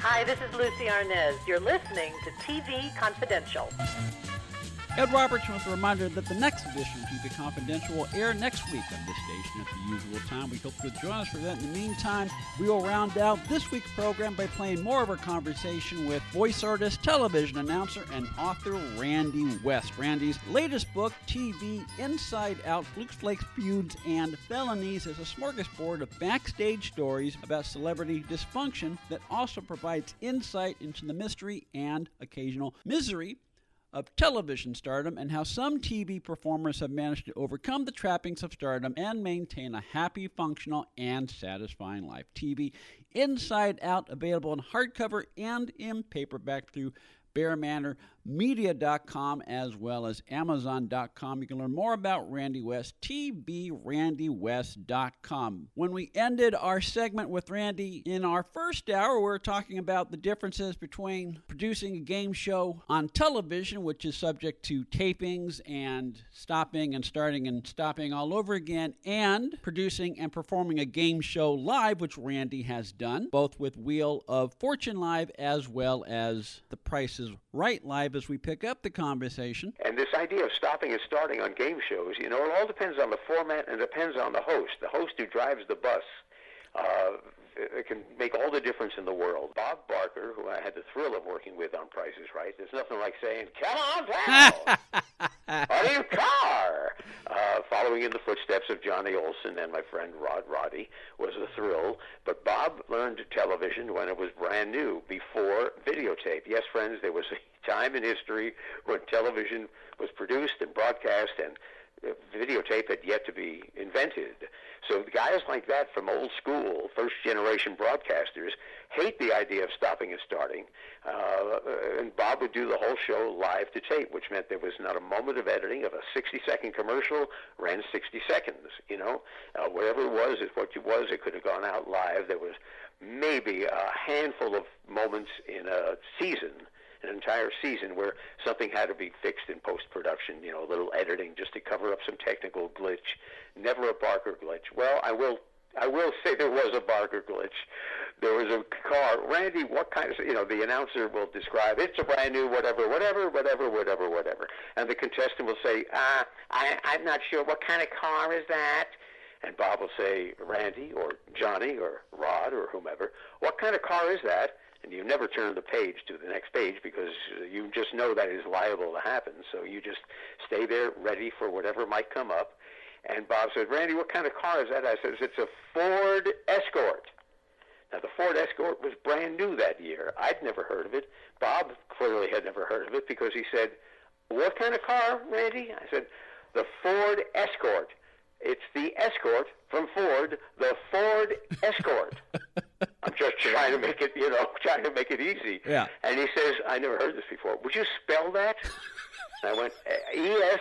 Hi, this is Lucie Arnaz. You're listening to TV Confidential. Ed Roberts with a reminder that the next edition of TV Confidential will air next week on this station at the usual time. We hope you'll join us for that. In the meantime, we will round out this week's program by playing more of our conversation with voice artist, television announcer, and author Randy West. Randy's latest book, TV Inside Out Flukes, Flakes, Feuds, and Felonies, is a smorgasbord of backstage stories about celebrity dysfunction that also provides insight into the mystery and occasional misery of television stardom and how some TV performers have managed to overcome the trappings of stardom and maintain a happy, functional, and satisfying life. TV Inside Out, available in hardcover and in paperback through Bear Manor media.com as well as amazon.com. You can learn more about Randy West, tvrandywest.com. When we ended our segment with Randy in our first hour, we were talking about the differences between producing a game show on television, which is subject to tapings and stopping and starting and stopping all over again, and producing and performing a game show live, which Randy has done, both with Wheel of Fortune Live as well as The Price is Right Live as we pick up the conversation. And this idea of stopping and starting on game shows, you know, it all depends on the format and depends on the host. The host who drives the bus. Uh, it can make all the difference in the world. Bob Barker, who I had the thrill of working with on Prices Right, there's nothing like saying, "Come on down, on your car." Uh, following in the footsteps of Johnny Olson and my friend Rod Roddy was a thrill. But Bob learned television when it was brand new, before videotape. Yes, friends, there was a time in history when television was produced and broadcast and uh, videotape had yet to be invented. So guys like that from old school, first generation broadcasters, hate the idea of stopping and starting. Uh, and Bob would do the whole show live to tape, which meant there was not a moment of editing. Of a 60 second commercial, ran 60 seconds. You know, uh, whatever it was is what it was. It could have gone out live. There was maybe a handful of moments in a season an entire season where something had to be fixed in post production, you know, a little editing just to cover up some technical glitch. Never a Barker glitch. Well, I will I will say there was a Barker glitch. There was a car. Randy, what kind of, you know, the announcer will describe, it's a brand new whatever, whatever, whatever, whatever, whatever. And the contestant will say, uh, I, I'm not sure, what kind of car is that? And Bob will say, Randy or Johnny or Rod or whomever, what kind of car is that? And you never turn the page to the next page because you just know that is liable to happen. So you just stay there ready for whatever might come up. And Bob said, Randy, what kind of car is that? I said, it's a Ford Escort. Now, the Ford Escort was brand new that year. I'd never heard of it. Bob clearly had never heard of it because he said, what kind of car, Randy? I said, the Ford Escort. It's the Escort from Ford, the Ford Escort. I'm just trying to make it, you know, trying to make it easy. Yeah. And he says, I never heard this before. Would you spell that? and I went, E S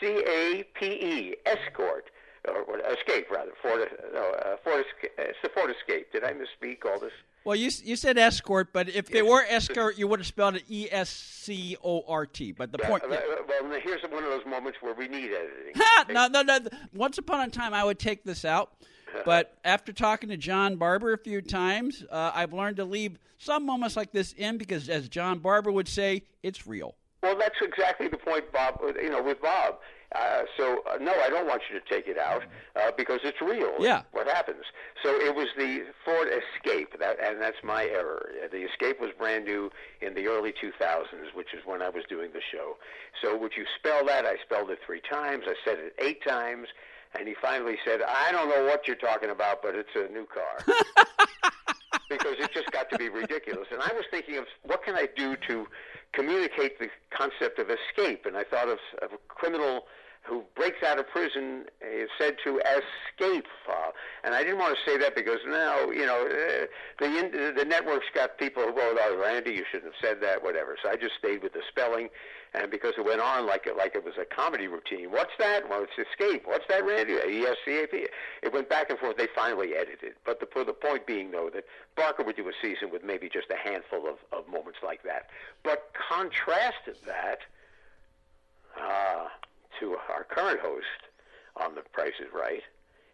C A P E, escort, or escape rather. Ford, no, uh, Ford, it's the Ford Escape. Did I misspeak all this? Well, you you said escort, but if they were escort, you would have spelled it E S C O R T. But the Yeah, point. uh, Well, here's one of those moments where we need editing. No, no, no. Once upon a time, I would take this out. But after talking to John Barber a few times, uh, I've learned to leave some moments like this in because, as John Barber would say, it's real. Well, that's exactly the point, Bob. You know, with Bob. Uh, so uh, no, I don't want you to take it out uh, because it's real. Yeah. What happens? So it was the Ford Escape, that, and that's my error. Uh, The Escape was brand new in the early 2000s, which is when I was doing the show. So would you spell that? I spelled it three times. I said it eight times. And he finally said, I don't know what you're talking about, but it's a new car. because it just got to be ridiculous. And I was thinking of what can I do to communicate the concept of escape, and I thought of, of criminal who breaks out of prison is said to escape. Uh, and I didn't want to say that because now, you know, uh, the the network's got people who go, "Oh, Randy, you shouldn't have said that," whatever. So I just stayed with the spelling, and because it went on like it, like it was a comedy routine. What's that? Well, it's escape. What's that, Randy? E S C A P. It went back and forth. They finally edited. But the the point being, though, that Barker would do a season with maybe just a handful of, of moments like that. But contrasted that. Uh, to our current host on The Price is Right,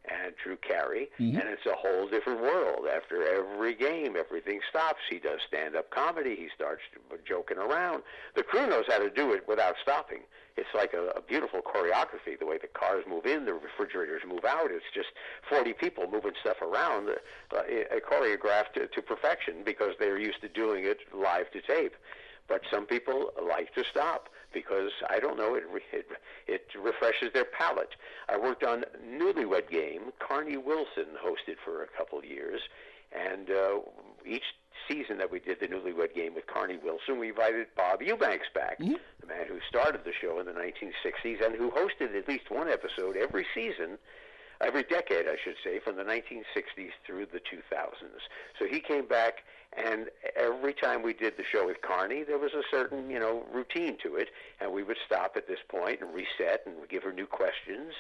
and Drew Carey, mm-hmm. and it's a whole different world. After every game, everything stops. He does stand-up comedy. He starts joking around. The crew knows how to do it without stopping. It's like a, a beautiful choreography. The way the cars move in, the refrigerators move out. It's just 40 people moving stuff around, uh, choreographed to, to perfection because they're used to doing it live to tape. But some people like to stop because I don't know it it, it refreshes their palate. I worked on Newlywed Game. Carnie Wilson hosted for a couple of years, and uh, each season that we did the Newlywed Game with Carnie Wilson, we invited Bob Eubanks back, mm-hmm. the man who started the show in the 1960s and who hosted at least one episode every season every decade, I should say, from the 1960s through the 2000s. So he came back and every time we did the show with Carnie, there was a certain, you know, routine to it, and we would stop at this point and reset and give her new questions.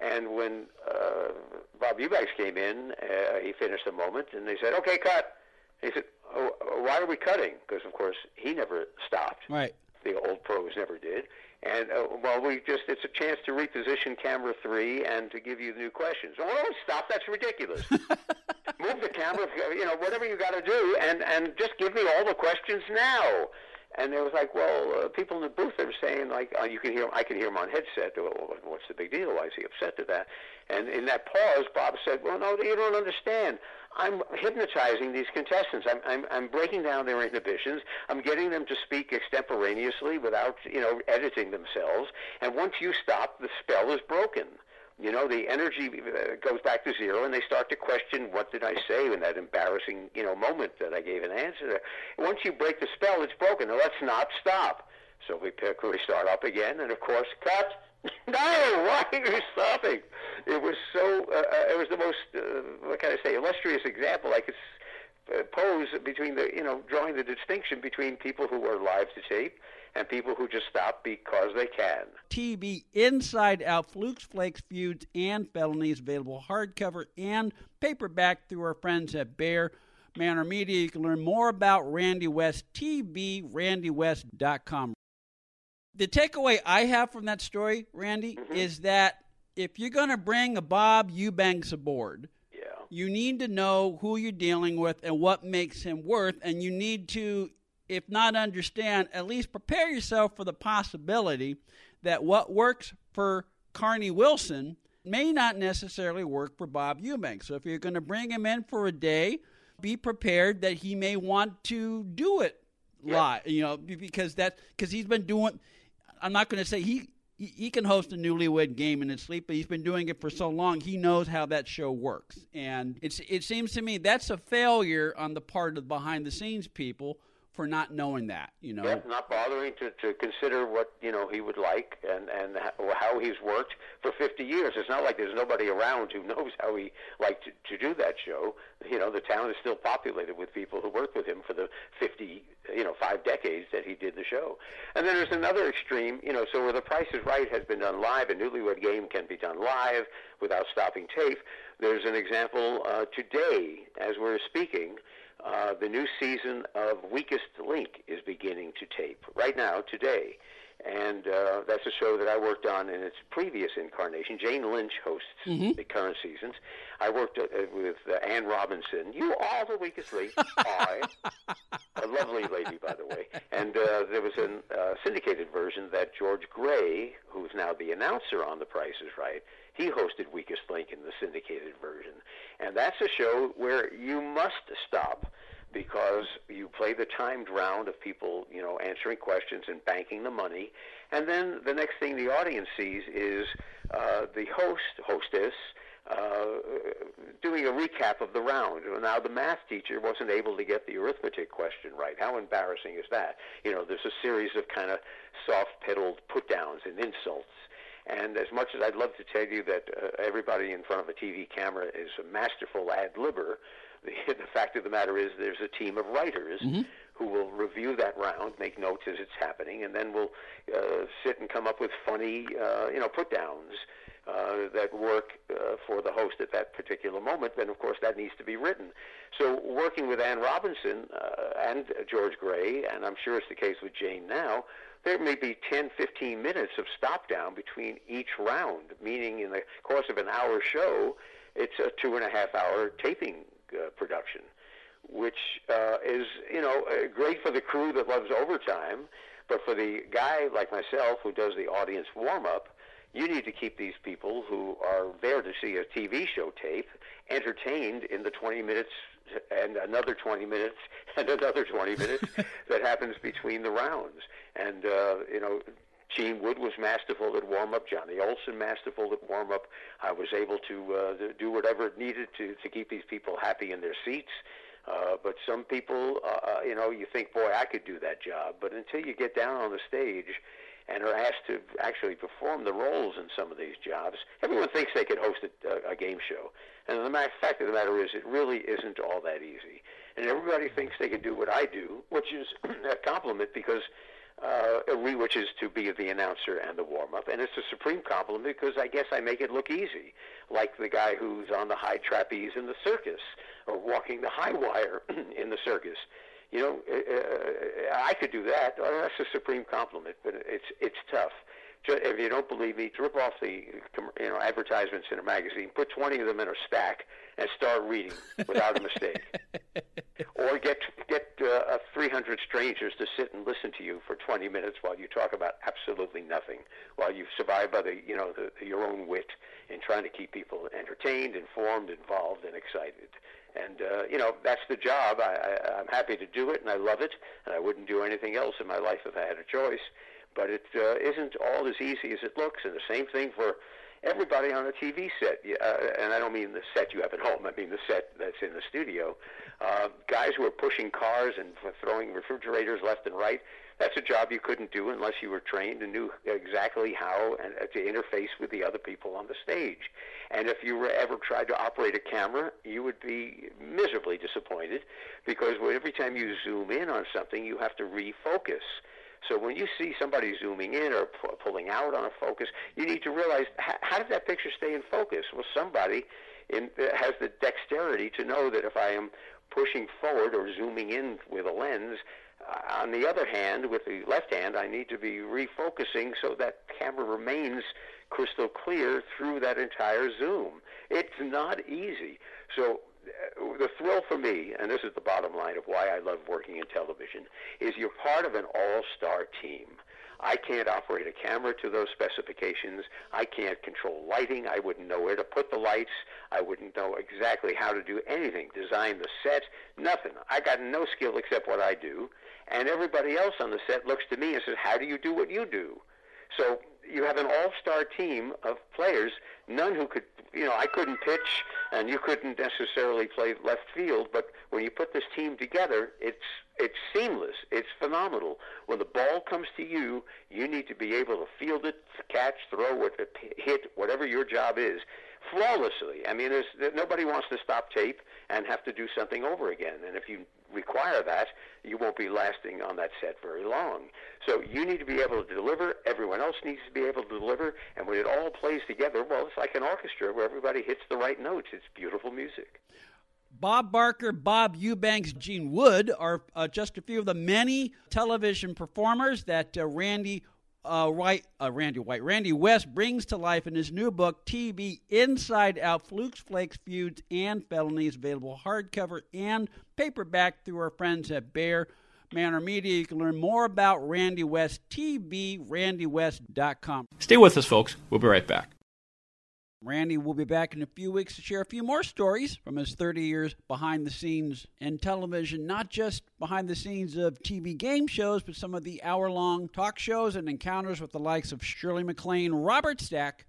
And when uh, Bob Eubanks came in, uh, he finished a moment, and they said, "Okay, cut." He said, oh, "Why are we cutting?" Because of course he never stopped. Right. The old pros never did. And uh, well, we just—it's a chance to reposition camera three and to give you new questions. Oh, don't stop! That's ridiculous. Move the camera, you know, whatever you got to do, and and just give me all the questions now. And it was like, well, uh, people in the booth they were saying like, uh, you can hear, I can hear him on headset. Well, what's the big deal? Why is he upset to that? And in that pause, Bob said, well, no, you don't understand. I'm hypnotizing these contestants. I'm, I'm, I'm breaking down their inhibitions. I'm getting them to speak extemporaneously without, you know, editing themselves. And once you stop, the spell is broken. You know, the energy uh, goes back to zero, and they start to question, what did I say in that embarrassing, you know, moment that I gave an answer? Once you break the spell, it's broken. Now, let's not stop. So we pick, we start up again, and of course, cut. no, why are you stopping? It was so. Uh, uh, it was the most. Uh, what can I say? Illustrious example I could uh, pose between the, you know, drawing the distinction between people who are live to tape and people who just stop because they can. TV Inside Out Flukes, Flakes, Feuds, and Felonies available hardcover and paperback through our friends at Bear Manor Media. You can learn more about Randy West, tvrandywest.com. The takeaway I have from that story, Randy, mm-hmm. is that if you're going to bring a Bob Eubanks aboard, yeah. you need to know who you're dealing with and what makes him worth, and you need to if not understand, at least prepare yourself for the possibility that what works for Carnie Wilson may not necessarily work for Bob Eubanks. So if you're going to bring him in for a day, be prepared that he may want to do it live, you know, because that because he's been doing. I'm not going to say he he can host a newlywed game in his sleep, but he's been doing it for so long, he knows how that show works. And it's it seems to me that's a failure on the part of behind the scenes people for not knowing that, you know. Yeah, not bothering to, to consider what you know he would like and and how he's worked for 50 years. It's not like there's nobody around who knows how he liked to, to do that show. You know, the town is still populated with people who worked with him for the 50, you know, five decades that he did the show. And then there's another extreme, you know, so where The Price is Right has been done live, a Newlywed Game can be done live without stopping tape. There's an example uh, today, as we're speaking uh, the new season of Weakest Link is beginning to tape right now, today. And uh, that's a show that I worked on in its previous incarnation. Jane Lynch hosts mm-hmm. the current seasons. I worked uh, with uh, Anne Robinson. You are the weakest link. I, a lovely lady, by the way. And uh, there was a uh, syndicated version that George Gray, who's now the announcer on The Price is Right, he hosted Weakest Link in the syndicated version. And that's a show where you must stop because you play the timed round of people, you know, answering questions and banking the money. And then the next thing the audience sees is uh, the host, hostess, uh, doing a recap of the round. Now, the math teacher wasn't able to get the arithmetic question right. How embarrassing is that? You know, there's a series of kind of soft pedaled put downs and insults And as much as I'd love to tell you that uh, everybody in front of a TV camera is a masterful ad libber, the, the fact of the matter is there's a team of writers mm-hmm. who will review that round, make notes as it's happening, and then will uh, sit and come up with funny, uh, you know, put downs uh, that work uh, for the host at that particular moment, then of course that needs to be written. So working with Anne Robinson uh, and George Gray, and I'm sure it's the case with Jane now, there may be 10, 15 minutes of stop down between each round, meaning in the course of an hour show, it's a two and a half hour taping uh, production, which uh, is, you know, uh, great for the crew that loves overtime, but for the guy like myself who does the audience warm up, you need to keep these people who are there to see a TV show tape entertained in the 20 minutes and another 20 minutes and another 20 minutes that happens between the rounds. And, uh, you know, Gene Wood was masterful at warm up. Johnny Olson masterful at warm up. I was able to uh, do whatever it needed to to keep these people happy in their seats. Uh, but some people, uh, uh you know, you think, boy, I could do that job. But until you get down on the stage and are asked to actually perform the roles in some of these jobs, everyone thinks they could host a, a game show. And the matter, fact of the matter is, it really isn't all that easy. And everybody thinks they can do what I do, which is a compliment because uh, which is to be the announcer and the warm up. And it's a supreme compliment because I guess I make it look easy, like the guy who's on the high trapeze in the circus or walking the high wire in the circus. You know, uh, uh, I could do that. Well, that's a supreme compliment, but it's it's tough. Just, If you don't believe me, rip off the you know advertisements in a magazine, put 20 of them in a stack, and start reading without a mistake. or get get uh, 300 strangers to sit and listen to you for 20 minutes while you talk about absolutely nothing, while you survive by the you know the, your own wit in trying to keep people entertained, informed, involved, and excited. And uh, you know that's the job. I, I, I'm happy to do it, and I love it, and I wouldn't do anything else in my life if I had a choice. But it uh, isn't all as easy as it looks, and the same thing for everybody on a TV set. Uh, and I don't mean the set you have at home. I mean the set that's in the studio. Uh, guys who are pushing cars and throwing refrigerators left and right. That's a job you couldn't do unless you were trained and knew exactly how and, uh, to interface with the other people on the stage. And if you were ever tried to operate a camera, you would be miserably disappointed because every time you zoom in on something, you have to refocus. So when you see somebody zooming in or pu- pulling out on a focus, you need to realize how did that picture stay in focus? Well, somebody in, has the dexterity to know that if I am pushing forward or zooming in with a lens, uh, on the other hand, with the left hand, I need to be refocusing so that camera remains crystal clear through that entire zoom. It's not easy. So uh, the thrill for me, and this is the bottom line of why I love working in television, is you're part of an all-star team. I can't operate a camera to those specifications. I can't control lighting. I wouldn't know where to put the lights. I wouldn't know exactly how to do anything, design the set, nothing. I got no skill except what I do. And everybody else on the set looks to me and says, How do you do what you do? So you have an all-star team of players, none who could, you know, I couldn't pitch and you couldn't necessarily play left field, but when you put this team together, it's it's seamless. It's phenomenal. When the ball comes to you, you need to be able to field it, catch, throw, hit, whatever your job is flawlessly. I mean, there's, nobody wants to stop tape and have to do something over again. And if you require that, you won't be lasting on that set very long. So you need to be able to deliver. Everyone else needs to be able to deliver. And when it all plays together, well, it's like an orchestra where everybody hits the right notes. It's beautiful music. Bob Barker, Bob Eubanks, Gene Wood are uh, just a few of the many television performers that uh, Randy uh, White, uh, Randy White, Randy West brings to life in his new book, TV Inside Out Flukes, Flakes, Feuds, and Felonies, available hardcover and paperback through our friends at Bear Manor Media. You can learn more about Randy West, TVRandyWest.com. Stay with us, folks. We'll be right back. Randy will be back in a few weeks to share a few more stories from his 30 years behind the scenes in television, not just behind the scenes of TV game shows, but some of the hour long talk shows and encounters with the likes of Shirley MacLaine, Robert Stack,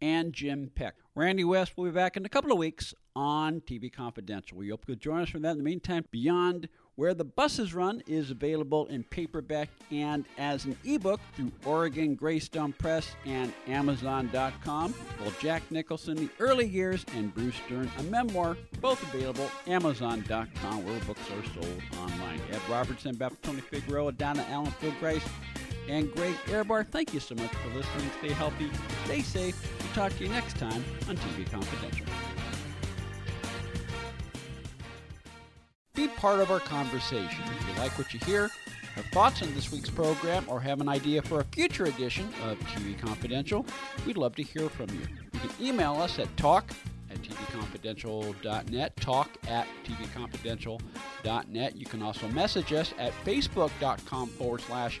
and Jim Peck. Randy West will be back in a couple of weeks on TV Confidential. We hope you'll join us for that. In the meantime, beyond Where the Buses Run is available in paperback and as an ebook through Oregon Greystone Press and Amazon.com. While Jack Nicholson, The Early Years, and Bruce Dern, a memoir, both available Amazon.com, where books are sold online. Ed Robertson, Beth Tony Figueroa, Donna Allen, Phil Grace, and Greg Ehrbar. Thank you so much for listening. Stay healthy, stay safe. We'll talk to you next time on TV Confidential. Be part of our conversation. If you like what you hear, have thoughts on this week's program, or have an idea for a future edition of TV Confidential, we'd love to hear from you. You can email us at talk at tvconfidential.net, talk at tvconfidential.net. You can also message us at facebook.com forward slash